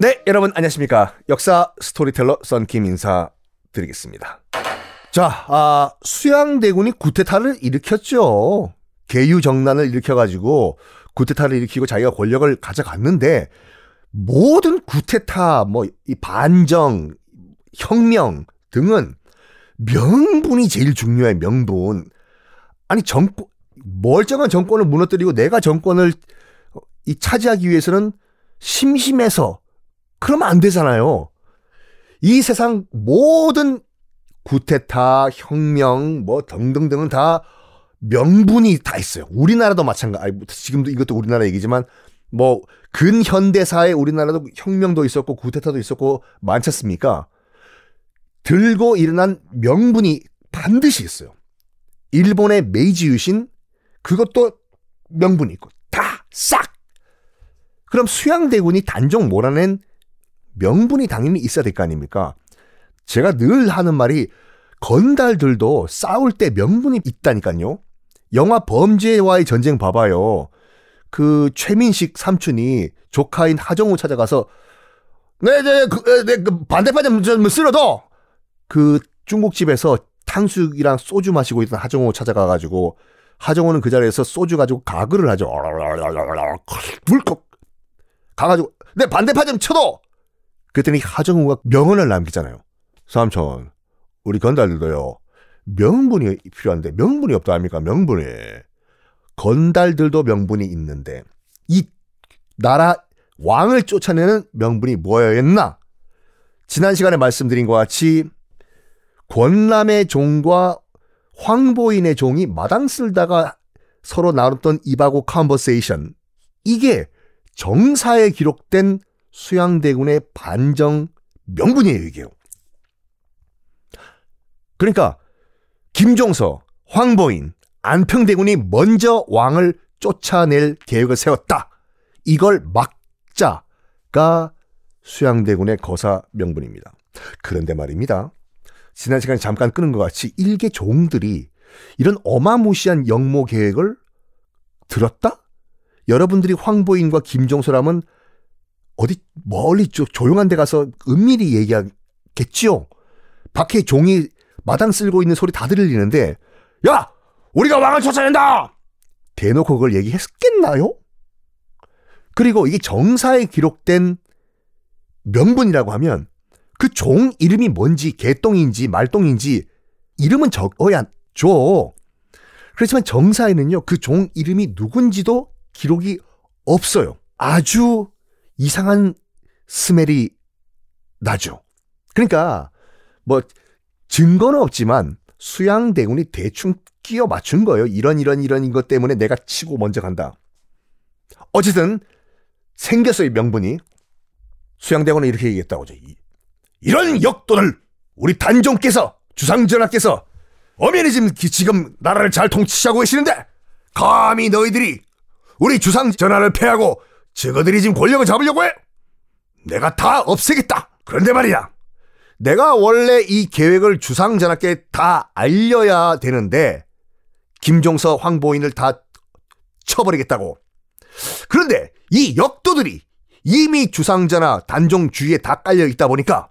네, 여러분 안녕하십니까. 역사 스토리텔러 썬킴 인사 드리겠습니다. 자, 아, 수양대군이 쿠데타를 일으켰죠. 계유정난을 일으켜가지고 쿠데타를 일으키고 자기가 권력을 가져갔는데 모든 쿠데타, 뭐, 이 반정, 혁명 등은 명분이 제일 중요해, 명분. 아니, 정권, 멀쩡한 정권을 무너뜨리고 내가 정권을 이 차지하기 위해서는 심심해서 그러면 안 되잖아요. 이 세상 모든 구테타, 혁명, 뭐 등등등은 다 명분이 다 있어요. 우리나라도 마찬가지. 지금도 이것도 우리나라 얘기지만 뭐 근현대사에 우리나라도 혁명도 있었고 구테타도 있었고 많지 않습니까? 들고 일어난 명분이 반드시 있어요. 일본의 메이지 유신 그것도 명분이 있고 다 싹. 그럼 수양대군이 단종 몰아낸 명분이 당연히 있어야 될 거 아닙니까? 제가 늘 하는 말이 건달들도 싸울 때 명분이 있다니까요. 영화 범죄와의 전쟁 봐봐요. 그 최민식 삼촌이 조카인 하정우 찾아가서 네, 네, 그, 네, 그 반대편 좀 쓸어도 그 중국집에서 탕수육이랑 소주 마시고 있던 하정우 찾아가가지고 하정우는 그 자리에서 소주 가지고 가글을 하죠. 물컥 가가지고 내 반대파 좀 쳐도 그랬더니 하정우가 명언을 남기잖아요. 삼촌, 우리 건달들도요, 명분이 필요한데 명분이 없다 아닙니까? 명분이. 건달들도 명분이 있는데 이 나라 왕을 쫓아내는 명분이 뭐였나? 지난 시간에 말씀드린 것 같이 권람의 종과 황보인의 종이 마당 쓸다가 서로 나눴던 입하고 컨버세이션 이게 정사에 기록된 수양대군의 반정 명분이에요, 이게요. 그러니까 김종서, 황보인, 안평대군이 먼저 왕을 쫓아낼 계획을 세웠다. 이걸 막자가 수양대군의 거사 명분입니다. 그런데 말입니다. 지난 시간에 잠깐 끊은 것 같이 일개 종들이 이런 어마무시한 영모 계획을 들었다? 여러분들이 황보인과 김종서라면 어디 멀리 조용한 데 가서 은밀히 얘기하겠지요. 밖에 종이 마당 쓸고 있는 소리 다 들리는데 야 우리가 왕을 쫓아낸다 대놓고 그걸 얘기했겠나요? 그리고 이게 정사에 기록된 명분이라고 하면 그 종 이름이 뭔지 개똥인지 말똥인지 이름은 적어야 줘. 그렇지만 정사에는요 그 종 이름이 누군지도 기록이 없어요. 아주 이상한 스멜이 나죠. 그러니까 뭐 증거는 없지만 수양 대군이 대충 끼어 맞춘 거예요. 이런 이런 이런 것 때문에 내가 치고 먼저 간다. 어쨌든 생겼어요 명분이. 수양 대군은 이렇게 얘기했다고 죠 이런 역도를 우리 단종께서 주상전하께서 어면이 지금, 지금 나라를 잘 통치하고 계시는데 감히 너희들이 우리 주상 전하를 패하고 저거들이 지금 권력을 잡으려고 해? 내가 다 없애겠다. 그런데 말이야. 내가 원래 이 계획을 주상 전하께 다 알려야 되는데 김종서 황보인을 다 쳐버리겠다고. 그런데 이 역도들이 이미 주상전하 단종 주위에 다 깔려 있다 보니까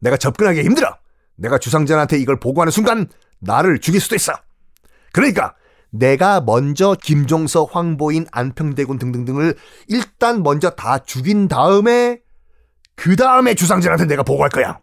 내가 접근하기 힘들어. 내가 주상전한테 이걸 보고하는 순간 나를 죽일 수도 있어. 그러니까 내가 먼저 김종서, 황보인, 안평대군 등등등을 일단 먼저 다 죽인 다음에 그 다음에 주상전한테 내가 보고할 거야.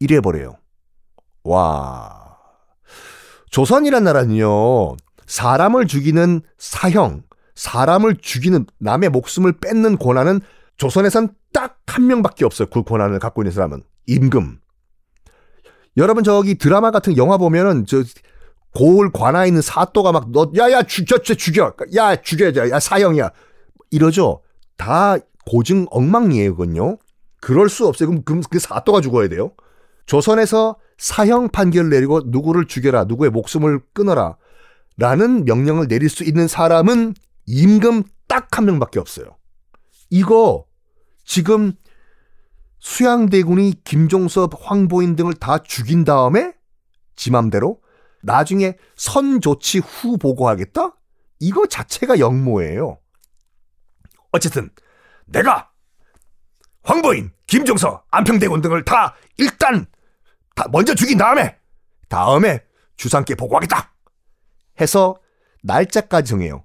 이래 버려요. 와. 조선이란 나라는요, 사람을 죽이는 사형, 사람을 죽이는 남의 목숨을 뺏는 권한은 조선에선 딱 한 명밖에 없어요. 그 권한을 갖고 있는 사람은. 임금. 여러분 저기 드라마 같은 영화 보면은 저 고을 관아에 있는 사또가 막 너 야야 죽여 죽여. 야 죽여야 야 사형이야. 이러죠. 다 고증 엉망이에요. 그럴 수 없어요. 그럼, 그럼 그 사또가 죽어야 돼요. 조선에서 사형 판결을 내리고 누구를 죽여라 누구의 목숨을 끊어라 라는 명령을 내릴 수 있는 사람은 임금 딱 한 명밖에 없어요. 이거 지금 수양대군이 김종섭 황보인 등을 다 죽인 다음에 지 맘대로 나중에 선 조치 후 보고하겠다? 이거 자체가 역모예요. 어쨌든 내가 황보인, 김종서, 안평대군 등을 다 일단 다 먼저 죽인 다음에 다음에 주상께 보고하겠다 해서 날짜까지 정해요.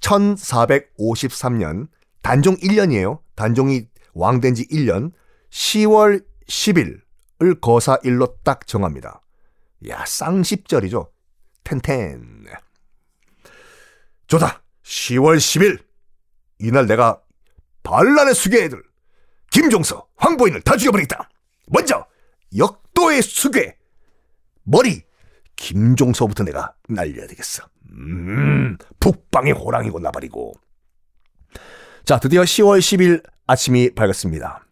1453년 단종 1년이에요. 단종이 왕된 지 1년 10월 10일을 거사일로 딱 정합니다. 야, 쌍십절이죠. 텐텐. 좋다. 10월 10일. 이날 내가 반란의 수괴들 김종서, 황보인을 다 죽여버리겠다. 먼저 역도의 수괴 머리 김종서부터 내가 날려야 되겠어. 음, 북방의 호랑이고 나발이고. 자, 드디어 10월 10일 아침이 밝았습니다.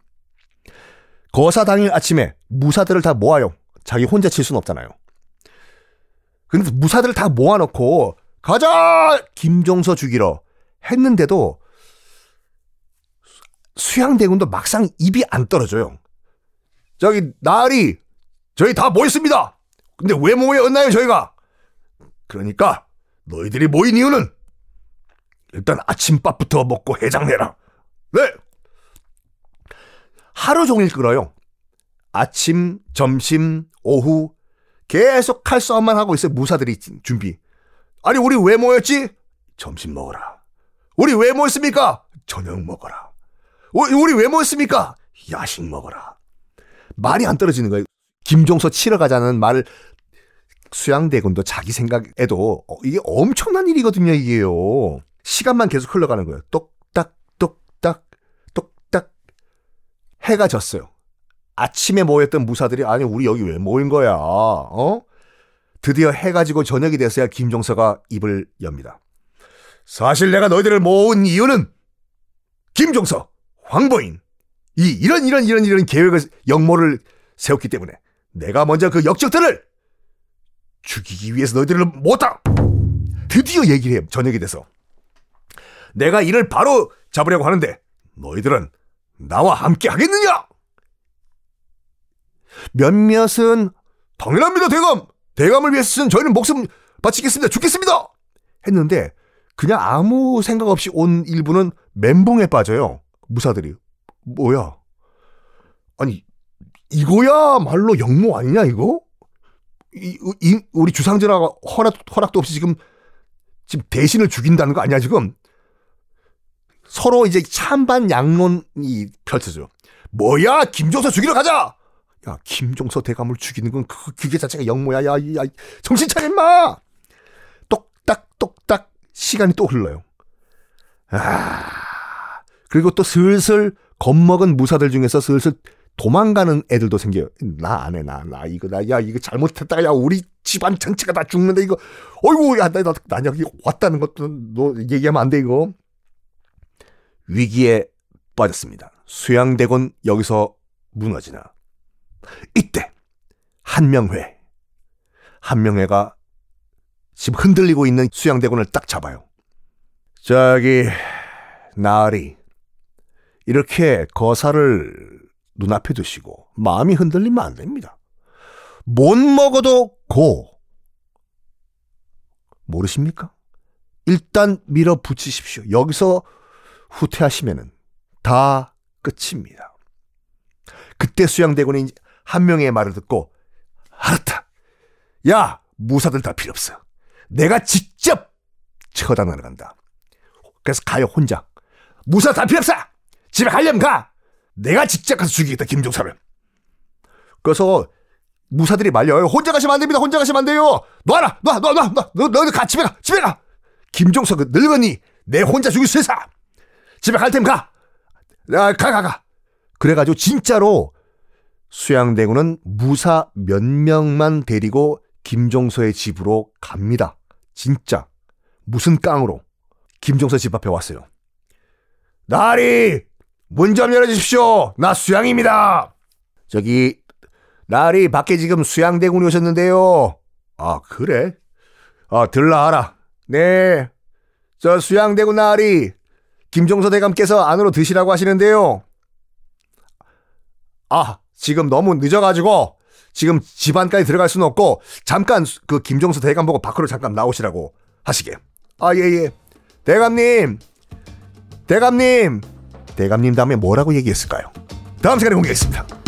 거사 당일 아침에 무사들을 다 모아요. 자기 혼자 칠 수는 없잖아요. 근데 무사들을 다 모아놓고 가자! 김종서 죽이러 했는데도 수양대군도 막상 입이 안 떨어져요. 저기 나리 저희 다 모였습니다. 근데 왜 모였나요 저희가? 그러니까 너희들이 모인 이유는 일단 아침밥부터 먹고 해장해라. 네. 하루 종일 끌어요. 아침, 점심, 오후 계속 칼싸움만 하고 있어요. 무사들이 준비. 아니 우리 왜 모였지? 점심 먹어라. 우리 왜 모였습니까? 저녁 먹어라. 우리 왜 모였습니까? 야식 먹어라. 말이 안 떨어지는 거예요. 김종서 치러 가자는 말 수양대군도 자기 생각에도 어, 이게 엄청난 일이거든요, 이게요. 시간만 계속 흘러가는 거예요. 똑딱, 똑딱, 똑딱. 해가 졌어요. 아침에 모였던 무사들이 아니 우리 여기 왜 모인 거야? 어? 드디어 해가 지고 저녁이 됐어야 김종서가 입을 엽니다. 사실 내가 너희들을 모은 이유는 김종서, 황보인 이 이런 이런 이런 이런 계획을 역모를 세웠기 때문에 내가 먼저 그 역적들을 죽이기 위해서 너희들을 모았다. 드디어 얘기를 해요. 저녁이 돼서. 내가 이를 바로 잡으려고 하는데 너희들은 나와 함께 하겠느냐? 몇몇은 당연합니다, 대감. 대감을 위해서는 저희는 목숨 바치겠습니다. 죽겠습니다. 했는데 그냥 아무 생각 없이 온 일부는 멘붕에 빠져요. 무사들이. 뭐야? 아니 이거야말로 영모 아니냐 이거? 이, 이, 우리 주상전하가 허락, 허락도 없이 지금, 지금 대신을 죽인다는 거 아니야, 지금? 서로 이제 찬반 양론이 펼쳐져. 뭐야, 김종서 죽이러 가자! 야, 김종서 대감을 죽이는 건 그, 그게 자체가 영모야. 야, 야, 정신 차려, 임마! 똑딱, 똑딱, 시간이 또 흘러요. 아, 그리고 또 슬슬 겁먹은 무사들 중에서 슬슬 도망가는 애들도 생겨요. 나 안 해, 나, 나, 이거, 나, 야, 이거 잘못했다. 야, 우리 집안 전체가 다 죽는데, 이거, 어이구, 야, 나, 나, 나 여기 왔다는 것도 너 얘기하면 안 돼, 이거. 위기에 빠졌습니다. 수양대군 여기서 무너지나. 이때, 한명회. 한명회가 지금 흔들리고 있는 수양대군을 딱 잡아요. 저기, 나리. 이렇게 거사를 눈앞에 두시고 마음이 흔들리면 안 됩니다. 못 먹어도 고. 모르십니까? 일단 밀어붙이십시오. 여기서 후퇴하시면은 다 끝입니다. 그때 수양대군이 한 명의 말을 듣고 알았다. 야 무사들 다 필요 없어. 내가 직접 처단하러 간다. 그래서 가요 혼자. 무사 다 필요 없어. 집에 가려면 가. 내가 직접 가서 죽이겠다 김종사를. 그래서 무사들이 말려요. 혼자 가시면 안 됩니다. 혼자 가시면 안 돼요. 놔라, 놔, 놔, 놔, 놔. 너, 너희들 가, 집에 가, 집에 가. 김종서 그 늙은이 내 혼자 죽일 수 있어. 집에 갈 테면 가. 야, 가, 가, 가. 그래가지고 진짜로 수양대군은 무사 몇 명만 데리고 김종서의 집으로 갑니다. 진짜. 무슨 깡으로. 김종서 집 앞에 왔어요. 나리! 문 좀 열어주십시오. 나 수양입니다. 저기 날이 밖에 지금 수양대군이 오셨는데요. 아 그래? 아 들라하라. 네. 저 수양대군 나리 김종서 대감께서 안으로 드시라고 하시는데요. 아 지금 너무 늦어가지고 지금 집안까지 들어갈 수는 없고 잠깐 그 김종서 대감 보고 밖으로 잠깐 나오시라고 하시게. 아 예예. 예. 대감님 대감님, 대감님 다음에 뭐라고 얘기했을까요? 다음 시간에 공개하겠습니다.